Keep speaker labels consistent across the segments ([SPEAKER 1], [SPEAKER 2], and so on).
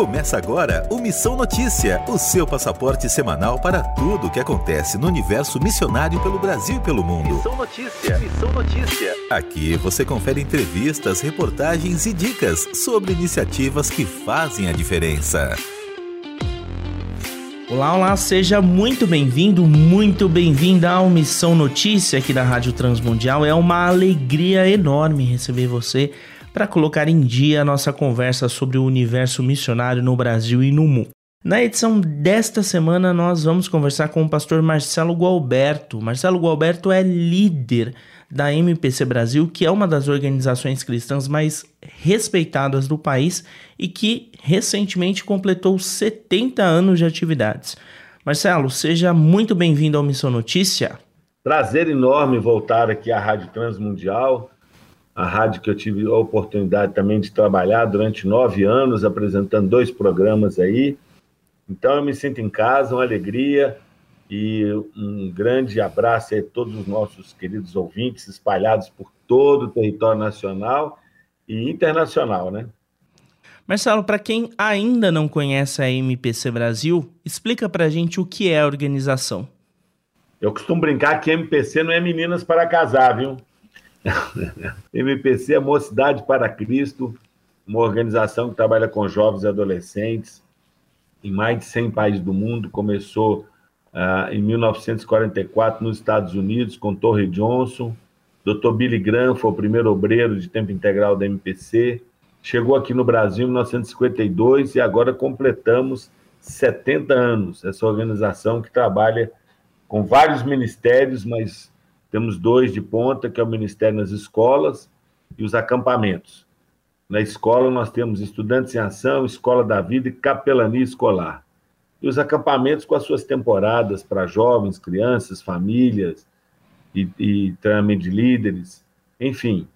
[SPEAKER 1] Começa agora o Missão Notícia, o seu passaporte semanal para tudo o que acontece no universo missionário pelo Brasil e pelo mundo.
[SPEAKER 2] Missão Notícia, Missão Notícia.
[SPEAKER 1] Aqui você confere entrevistas, reportagens e dicas sobre iniciativas que fazem a diferença.
[SPEAKER 3] Olá, olá, seja muito bem-vindo, muito bem-vinda ao Missão Notícia aqui da Rádio Transmundial. É uma alegria enorme receber você para colocar em dia a nossa conversa sobre o universo missionário no Brasil e no mundo. Na edição desta semana, nós vamos conversar com o pastor Marcelo Gualberto. Marcelo Gualberto é líder da MPC Brasil, que é uma das organizações cristãs mais respeitadas do país e que recentemente completou 70 anos de atividades. Marcelo, seja muito bem-vindo ao Missão Notícia.
[SPEAKER 4] Prazer enorme voltar aqui à Rádio Transmundial a rádio que eu tive a oportunidade também de trabalhar durante nove anos, apresentando dois programas aí. Então eu me sinto em casa, uma alegria e um grande abraço a todos os nossos queridos ouvintes espalhados por todo o território nacional e internacional, né?
[SPEAKER 3] Marcelo, para quem ainda não conhece a MPC Brasil, explica para a gente o que é a organização.
[SPEAKER 4] Eu costumo brincar que MPC não é meninas para casar, viu? MPC é Mocidade para Cristo, uma organização que trabalha com jovens e adolescentes em mais de 100 países do mundo. Começou uh, em 1944 nos Estados Unidos com Torre Johnson. Dr. Billy Graham foi o primeiro obreiro de tempo integral da MPC. Chegou aqui no Brasil em 1952 e agora completamos 70 anos. Essa organização que trabalha com vários ministérios, mas temos dois de ponta, que é o Ministério nas escolas e os acampamentos. Na escola, nós temos Estudantes em Ação, Escola da Vida e Capelania Escolar. E os acampamentos com as suas temporadas para jovens, crianças, famílias e, e treinamento de líderes, enfim,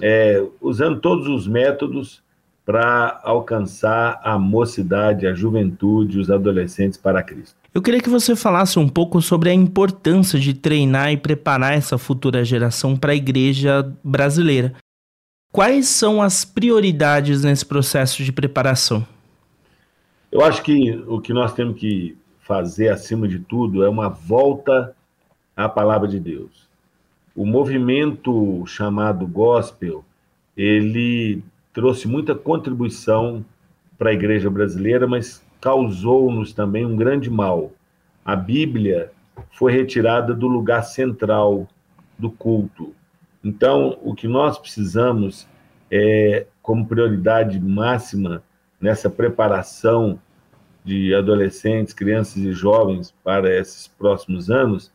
[SPEAKER 4] é, usando todos os métodos para alcançar a mocidade, a juventude, os adolescentes para Cristo.
[SPEAKER 3] Eu queria que você falasse um pouco sobre a importância de treinar e preparar essa futura geração para a igreja brasileira. Quais são as prioridades nesse processo de preparação?
[SPEAKER 4] Eu acho que o que nós temos que fazer, acima de tudo, é uma volta à palavra de Deus. O movimento chamado gospel, ele trouxe muita contribuição para a igreja brasileira, mas causou-nos também um grande mal. A Bíblia foi retirada do lugar central do culto. Então, o que nós precisamos é, como prioridade máxima nessa preparação de adolescentes, crianças e jovens para esses próximos anos,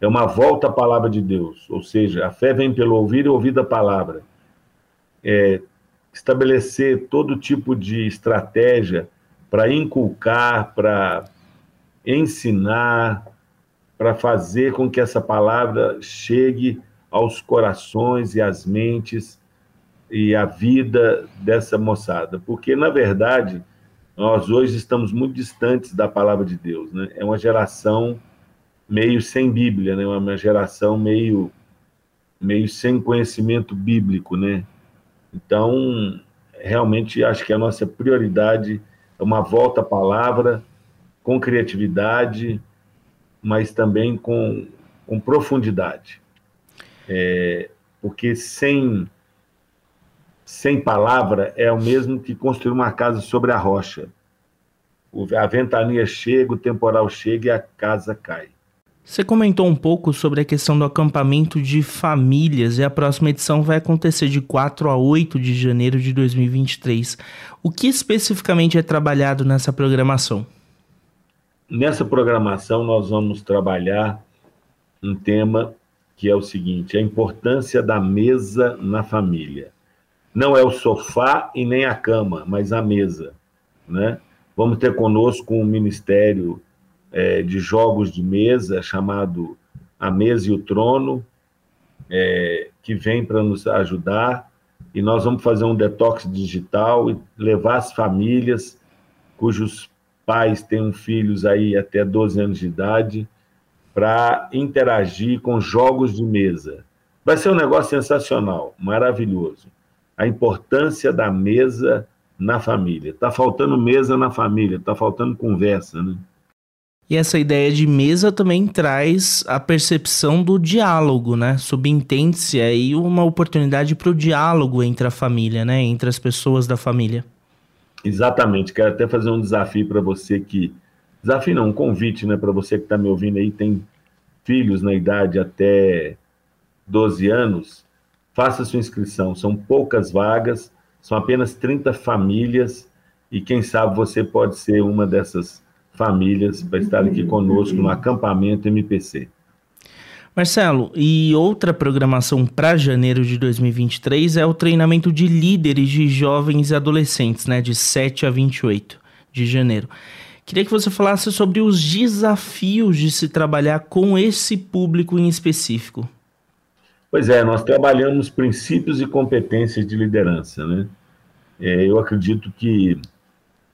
[SPEAKER 4] é uma volta à palavra de Deus. Ou seja, a fé vem pelo ouvir e ouvir da palavra. É, estabelecer todo tipo de estratégia para inculcar, para ensinar, para fazer com que essa palavra chegue aos corações e às mentes e à vida dessa moçada. Porque, na verdade, nós hoje estamos muito distantes da palavra de Deus. Né? É uma geração meio sem Bíblia, né? uma geração meio, meio sem conhecimento bíblico. Né? Então, realmente acho que a nossa prioridade é uma volta à palavra com criatividade, mas também com, com profundidade. É, porque sem, sem palavra é o mesmo que construir uma casa sobre a rocha. A ventania chega, o temporal chega e a casa cai.
[SPEAKER 3] Você comentou um pouco sobre a questão do acampamento de famílias e a próxima edição vai acontecer de 4 a 8 de janeiro de 2023. O que especificamente é trabalhado nessa programação?
[SPEAKER 4] Nessa programação, nós vamos trabalhar um tema que é o seguinte: a importância da mesa na família. Não é o sofá e nem a cama, mas a mesa. Né? Vamos ter conosco um ministério é, de jogos de mesa chamado A Mesa e o Trono, é, que vem para nos ajudar. E nós vamos fazer um detox digital e levar as famílias cujos pais tenham filhos aí até 12 anos de idade para interagir com jogos de mesa. Vai ser um negócio sensacional, maravilhoso. A importância da mesa na família. Está faltando mesa na família, está faltando conversa, né?
[SPEAKER 3] E essa ideia de mesa também traz a percepção do diálogo, né? Subentende-se aí uma oportunidade para o diálogo entre a família, né? Entre as pessoas da família.
[SPEAKER 4] Exatamente. Quero até fazer um desafio para você que. Desafio não, um convite, né? Para você que está me ouvindo aí, tem filhos na idade até 12 anos, faça sua inscrição. São poucas vagas, são apenas 30 famílias, e quem sabe você pode ser uma dessas famílias para estar aqui conosco no acampamento MPC.
[SPEAKER 3] Marcelo, e outra programação para janeiro de 2023 é o treinamento de líderes de jovens e adolescentes, né, de 7 a 28 de janeiro. Queria que você falasse sobre os desafios de se trabalhar com esse público em específico.
[SPEAKER 4] Pois é, nós trabalhamos princípios e competências de liderança, né? É, eu acredito que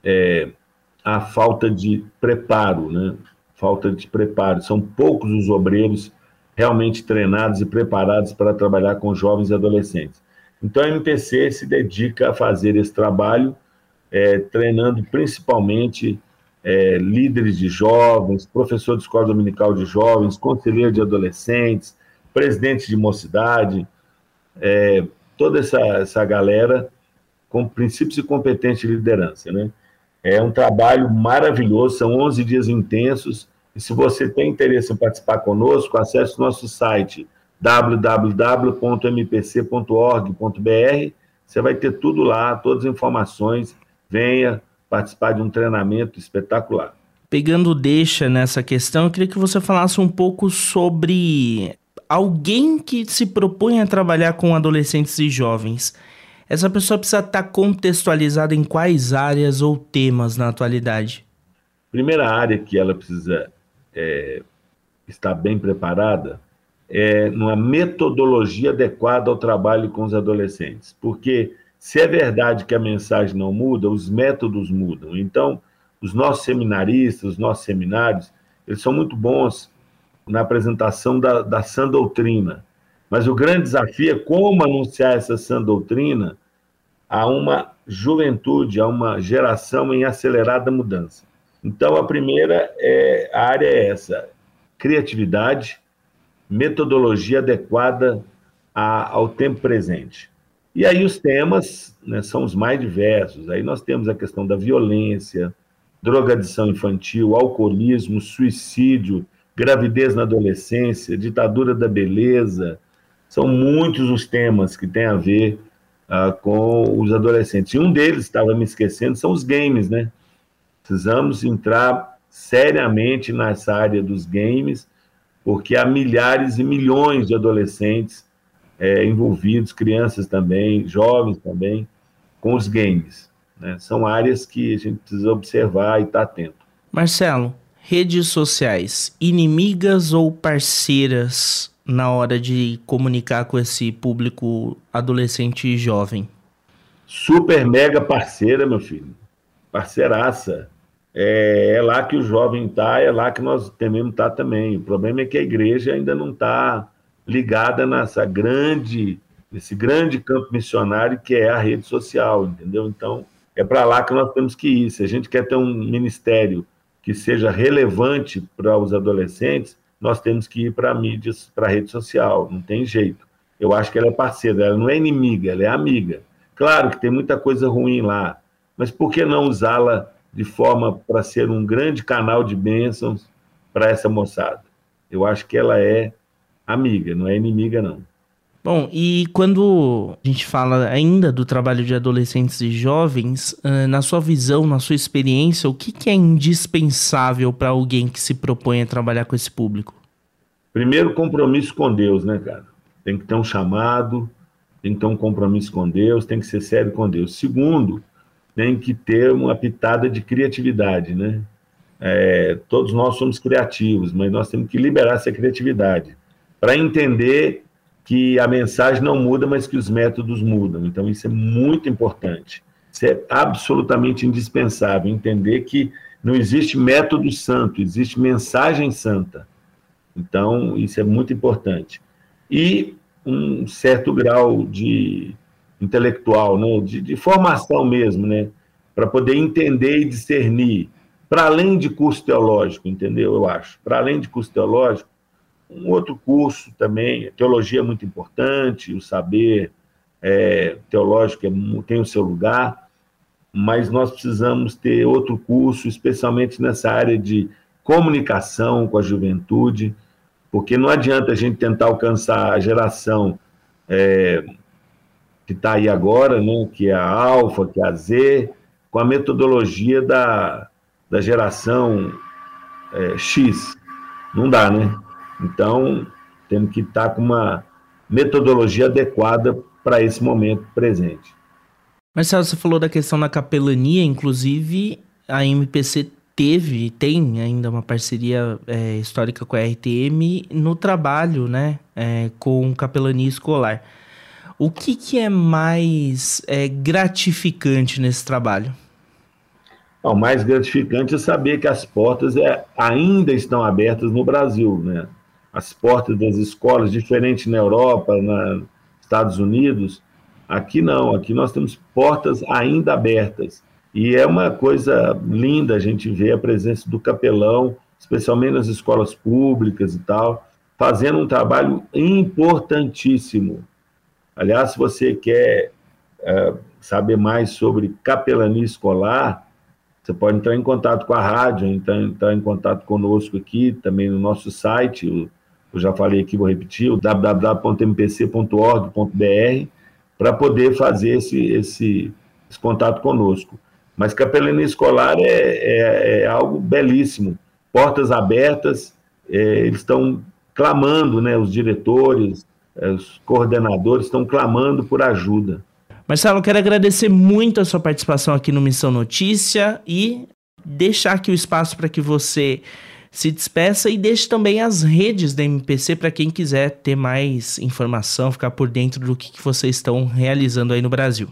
[SPEAKER 4] é, a falta de preparo, né? Falta de preparo. São poucos os obreiros realmente treinados e preparados para trabalhar com jovens e adolescentes. Então, a MPC se dedica a fazer esse trabalho, é, treinando principalmente é, líderes de jovens, professor de escola dominical de jovens, conselheiro de adolescentes, presidente de mocidade, é, toda essa, essa galera com princípios e competências de liderança, né? É um trabalho maravilhoso, são 11 dias intensos, e se você tem interesse em participar conosco, acesse nosso site www.mpc.org.br, você vai ter tudo lá, todas as informações, venha, participar de um treinamento espetacular.
[SPEAKER 3] Pegando deixa nessa questão, eu queria que você falasse um pouco sobre alguém que se propõe a trabalhar com adolescentes e jovens. Essa pessoa precisa estar contextualizada em quais áreas ou temas na atualidade?
[SPEAKER 4] Primeira área que ela precisa é, estar bem preparada é numa metodologia adequada ao trabalho com os adolescentes. Porque se é verdade que a mensagem não muda, os métodos mudam. Então, os nossos seminaristas, os nossos seminários, eles são muito bons na apresentação da, da sã doutrina. Mas o grande desafio é como anunciar essa sã doutrina a uma juventude, a uma geração em acelerada mudança. Então, a primeira é, a área é essa: criatividade, metodologia adequada a, ao tempo presente. E aí os temas né, são os mais diversos. Aí nós temos a questão da violência, drogadição infantil, alcoolismo, suicídio, gravidez na adolescência, ditadura da beleza. São muitos os temas que têm a ver uh, com os adolescentes. E um deles, estava me esquecendo, são os games, né? Precisamos entrar seriamente nessa área dos games, porque há milhares e milhões de adolescentes é, envolvidos, crianças também, jovens também, com os games. Né? São áreas que a gente precisa observar e estar tá atento.
[SPEAKER 3] Marcelo, redes sociais, inimigas ou parceiras na hora de comunicar com esse público adolescente e jovem?
[SPEAKER 4] Super mega parceira, meu filho. Parceiraça. É, é lá que o jovem está, é lá que nós tememos estar tá também. O problema é que a igreja ainda não está ligada nessa grande, nesse grande campo missionário que é a rede social, entendeu? Então, é para lá que nós temos que ir. Se a gente quer ter um ministério que seja relevante para os adolescentes, nós temos que ir para mídias, para rede social, não tem jeito. Eu acho que ela é parceira, ela não é inimiga, ela é amiga. Claro que tem muita coisa ruim lá, mas por que não usá-la de forma para ser um grande canal de bênçãos para essa moçada? Eu acho que ela é amiga, não é inimiga, não.
[SPEAKER 3] Bom, e quando a gente fala ainda do trabalho de adolescentes e jovens, na sua visão, na sua experiência, o que, é indispensável para alguém que se propõe a trabalhar com esse público?
[SPEAKER 4] Primeiro, compromisso com Deus, né, cara? Tem que ter um chamado, tem que ter um compromisso com Deus, tem que ser sério com Deus. Segundo, tem que ter uma pitada de criatividade, né? É, todos nós somos criativos, mas nós temos que liberar essa criatividade para entender que a mensagem não muda, mas que os métodos mudam. Então, isso é muito importante. Isso é absolutamente indispensável. Entender que não existe método santo, existe mensagem santa. Então, isso é muito importante. E um certo grau de intelectual, né? de, de formação mesmo, né? para poder entender e discernir, para além de curso teológico, entendeu? Eu acho, para além de curso teológico, um outro curso também, teologia é muito importante, o saber é, teológico é, tem o seu lugar, mas nós precisamos ter outro curso, especialmente nessa área de comunicação com a juventude, porque não adianta a gente tentar alcançar a geração é, que está aí agora, né, que é a Alfa, que é a Z, com a metodologia da, da geração é, X. Não dá, né? Então, temos que estar com uma metodologia adequada para esse momento presente.
[SPEAKER 3] Marcelo, você falou da questão da capelania, inclusive a MPC teve, tem ainda uma parceria é, histórica com a RTM no trabalho, né, é, com capelania escolar. O que, que é mais é, gratificante nesse trabalho?
[SPEAKER 4] O mais gratificante é saber que as portas é, ainda estão abertas no Brasil, né? As portas das escolas, diferente na Europa, nos Estados Unidos, aqui não, aqui nós temos portas ainda abertas. E é uma coisa linda a gente ver a presença do capelão, especialmente nas escolas públicas e tal, fazendo um trabalho importantíssimo Aliás, se você quer é, saber mais sobre capelania escolar, você pode entrar em contato com a rádio, entrar, entrar em contato conosco aqui, também no nosso site, eu, eu já falei aqui, vou repetir, o www.mpc.org.br, para poder fazer esse, esse, esse, contato conosco. Mas capelania escolar é, é, é algo belíssimo, portas abertas, é, eles estão clamando, né, os diretores, é, os coordenadores estão clamando por ajuda.
[SPEAKER 3] Marcelo, quero agradecer muito a sua participação aqui no Missão Notícia e deixar aqui o espaço para que você se despeça e deixe também as redes da MPC para quem quiser ter mais informação, ficar por dentro do que, que vocês estão realizando aí no Brasil.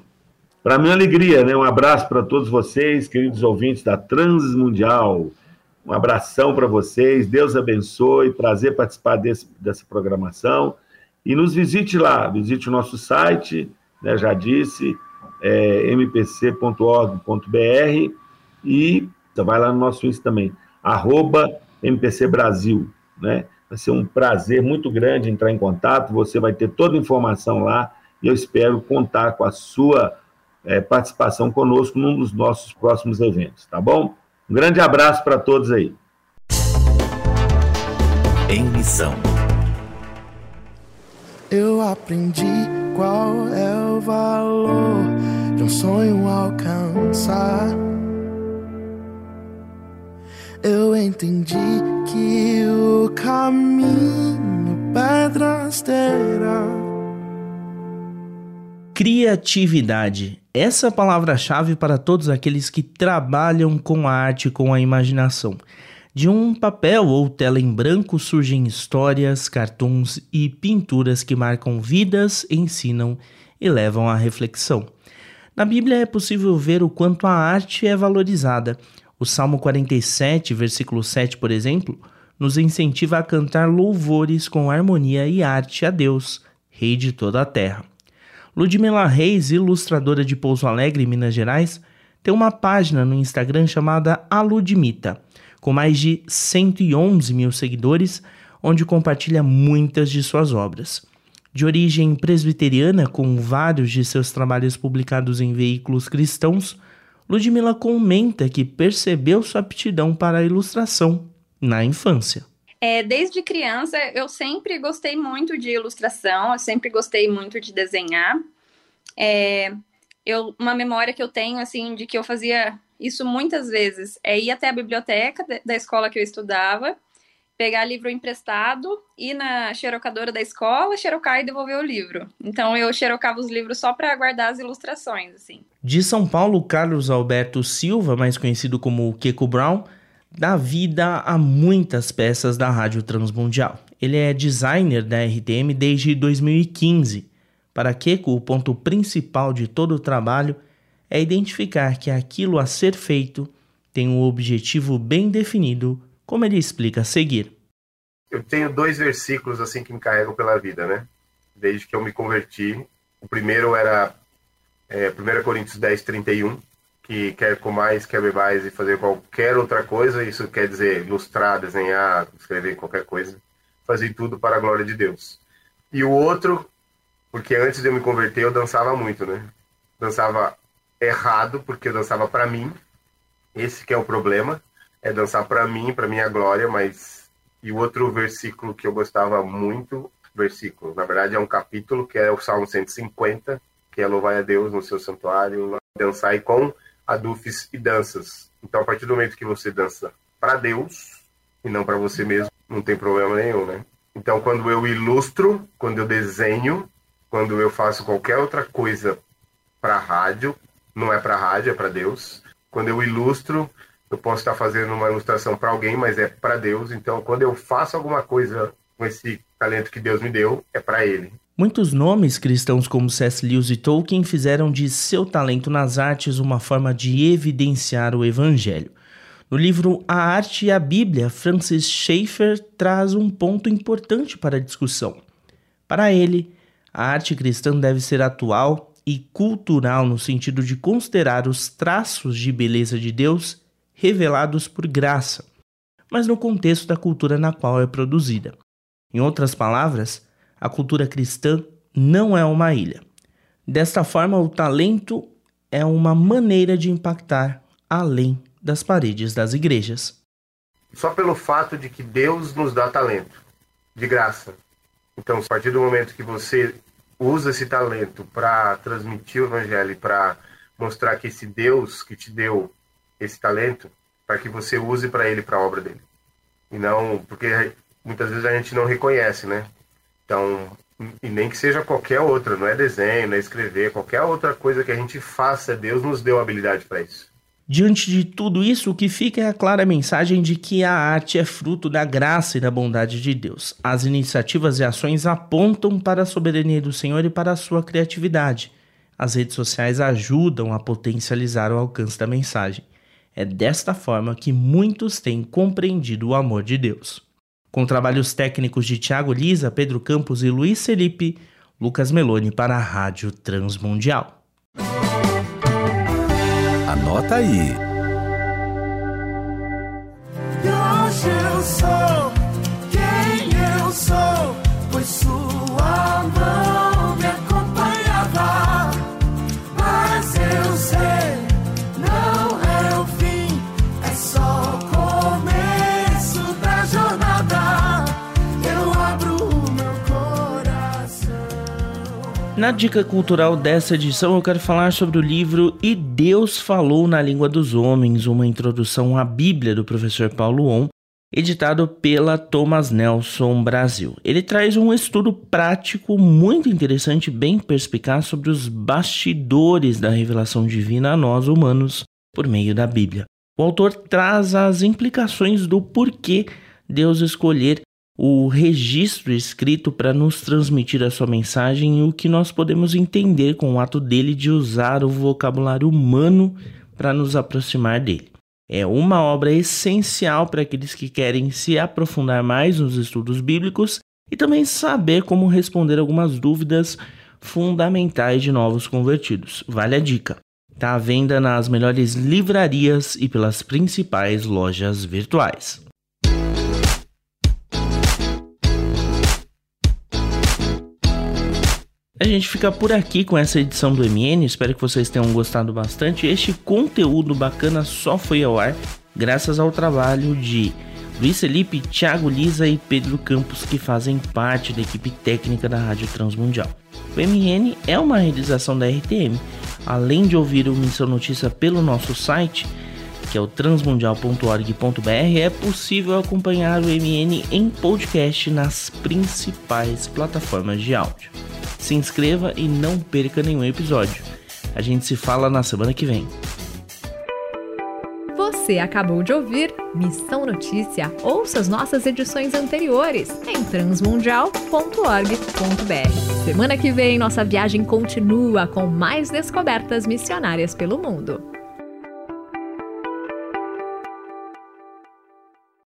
[SPEAKER 4] Para mim, é alegria, né? Um abraço para todos vocês, queridos ouvintes da Transmundial. Um abração para vocês, Deus abençoe, prazer participar desse, dessa programação. E nos visite lá, visite o nosso site, né, já disse, é, mpc.org.br e vai lá no nosso Insta também, arroba MPC Brasil, né? Vai ser um prazer muito grande entrar em contato, você vai ter toda a informação lá e eu espero contar com a sua é, participação conosco num dos nossos próximos eventos, tá bom? Um grande abraço para todos aí.
[SPEAKER 1] Em missão
[SPEAKER 5] eu aprendi qual é o valor de um sonho alcançar. Eu entendi que o caminho pedras terá.
[SPEAKER 3] Criatividade. Essa palavra-chave para todos aqueles que trabalham com a arte, com a imaginação. De um papel ou tela em branco surgem histórias, cartoons e pinturas que marcam vidas, ensinam e levam à reflexão. Na Bíblia é possível ver o quanto a arte é valorizada. O Salmo 47, versículo 7, por exemplo, nos incentiva a cantar louvores com harmonia e arte a Deus, Rei de toda a terra. Ludmila Reis, ilustradora de Pouso Alegre, Minas Gerais, tem uma página no Instagram chamada Aludmita com mais de 111 mil seguidores, onde compartilha muitas de suas obras. De origem presbiteriana, com vários de seus trabalhos publicados em veículos cristãos, Ludmila comenta que percebeu sua aptidão para a ilustração na infância.
[SPEAKER 6] É, desde criança, eu sempre gostei muito de ilustração, eu sempre gostei muito de desenhar. É, eu, uma memória que eu tenho, assim, de que eu fazia isso muitas vezes é ir até a biblioteca da escola que eu estudava, pegar livro emprestado, ir na xerocadora da escola, xerocar e devolver o livro. Então eu xerocava os livros só para guardar as ilustrações, assim.
[SPEAKER 3] De São Paulo, Carlos Alberto Silva, mais conhecido como Keko Brown, dá vida a muitas peças da Rádio Transmundial. Ele é designer da RTM desde 2015. Para Keko, o ponto principal de todo o trabalho é identificar que aquilo a ser feito tem um objetivo bem definido, como ele explica a seguir.
[SPEAKER 7] Eu tenho dois versículos assim que me carregam pela vida, né? Desde que eu me converti. O primeiro era é, 1 Coríntios 10, 31, que quer comais, quer bebais e fazer qualquer outra coisa, isso quer dizer ilustrar, desenhar, escrever qualquer coisa, fazer tudo para a glória de Deus. E o outro, porque antes de eu me converter eu dançava muito, né? Dançava errado, porque eu dançava para mim. Esse que é o problema, é dançar para mim, para minha glória, mas e o outro versículo que eu gostava muito, versículo, na verdade é um capítulo que é o Salmo 150, que é louvar a Deus no seu santuário, dançar com adufes e danças. Então, a partir do momento que você dança para Deus e não para você mesmo, não tem problema nenhum, né? Então, quando eu ilustro, quando eu desenho, quando eu faço qualquer outra coisa para rádio, não é para rádio, é para Deus. Quando eu ilustro, eu posso estar fazendo uma ilustração para alguém, mas é para Deus. Então, quando eu faço alguma coisa com esse talento que Deus me deu, é para Ele.
[SPEAKER 3] Muitos nomes cristãos como C.S. Lewis e Tolkien fizeram de seu talento nas artes uma forma de evidenciar o evangelho. No livro A Arte e a Bíblia, Francis Schaeffer traz um ponto importante para a discussão. Para ele, a arte cristã deve ser atual e cultural no sentido de considerar os traços de beleza de Deus revelados por graça, mas no contexto da cultura na qual é produzida. Em outras palavras, a cultura cristã não é uma ilha. Desta forma, o talento é uma maneira de impactar além das paredes das igrejas.
[SPEAKER 7] Só pelo fato de que Deus nos dá talento, de graça. Então, a partir do momento que você usa esse talento para transmitir o evangelho, para mostrar que esse Deus que te deu esse talento, para que você use para ele, para a obra dele. E não, porque muitas vezes a gente não reconhece, né? Então, e nem que seja qualquer outra, não é desenho, não é escrever, qualquer outra coisa que a gente faça, Deus nos deu habilidade para isso.
[SPEAKER 3] Diante de tudo isso, o que fica é a clara mensagem de que a arte é fruto da graça e da bondade de Deus. As iniciativas e ações apontam para a soberania do Senhor e para a sua criatividade. As redes sociais ajudam a potencializar o alcance da mensagem. É desta forma que muitos têm compreendido o amor de Deus. Com trabalhos técnicos de Tiago Lisa, Pedro Campos e Luiz Felipe, Lucas Meloni para a Rádio Transmundial.
[SPEAKER 1] Anota aí.
[SPEAKER 5] Hoje eu sou
[SPEAKER 3] Na dica cultural dessa edição, eu quero falar sobre o livro E Deus Falou na Língua dos Homens, uma introdução à Bíblia do professor Paulo On, editado pela Thomas Nelson Brasil. Ele traz um estudo prático muito interessante, bem perspicaz sobre os bastidores da revelação divina a nós humanos por meio da Bíblia. O autor traz as implicações do porquê Deus escolher o registro escrito para nos transmitir a sua mensagem e o que nós podemos entender com o ato dele de usar o vocabulário humano para nos aproximar dele. É uma obra essencial para aqueles que querem se aprofundar mais nos estudos bíblicos e também saber como responder algumas dúvidas fundamentais de novos convertidos. Vale a dica. Está à venda nas melhores livrarias e pelas principais lojas virtuais. A gente fica por aqui com essa edição do MN. Espero que vocês tenham gostado bastante. Este conteúdo bacana só foi ao ar graças ao trabalho de Luiz Felipe, Thiago Lisa e Pedro Campos, que fazem parte da equipe técnica da Rádio Transmundial. O MN é uma realização da RTM. Além de ouvir o Missão Notícia pelo nosso site, que é o transmundial.org.br, é possível acompanhar o MN em podcast nas principais plataformas de áudio. Se inscreva e não perca nenhum episódio. A gente se fala na semana que vem.
[SPEAKER 8] Você acabou de ouvir Missão Notícia. Ouça as nossas edições anteriores em transmundial.org.br. Semana que vem, nossa viagem continua com mais descobertas missionárias pelo mundo.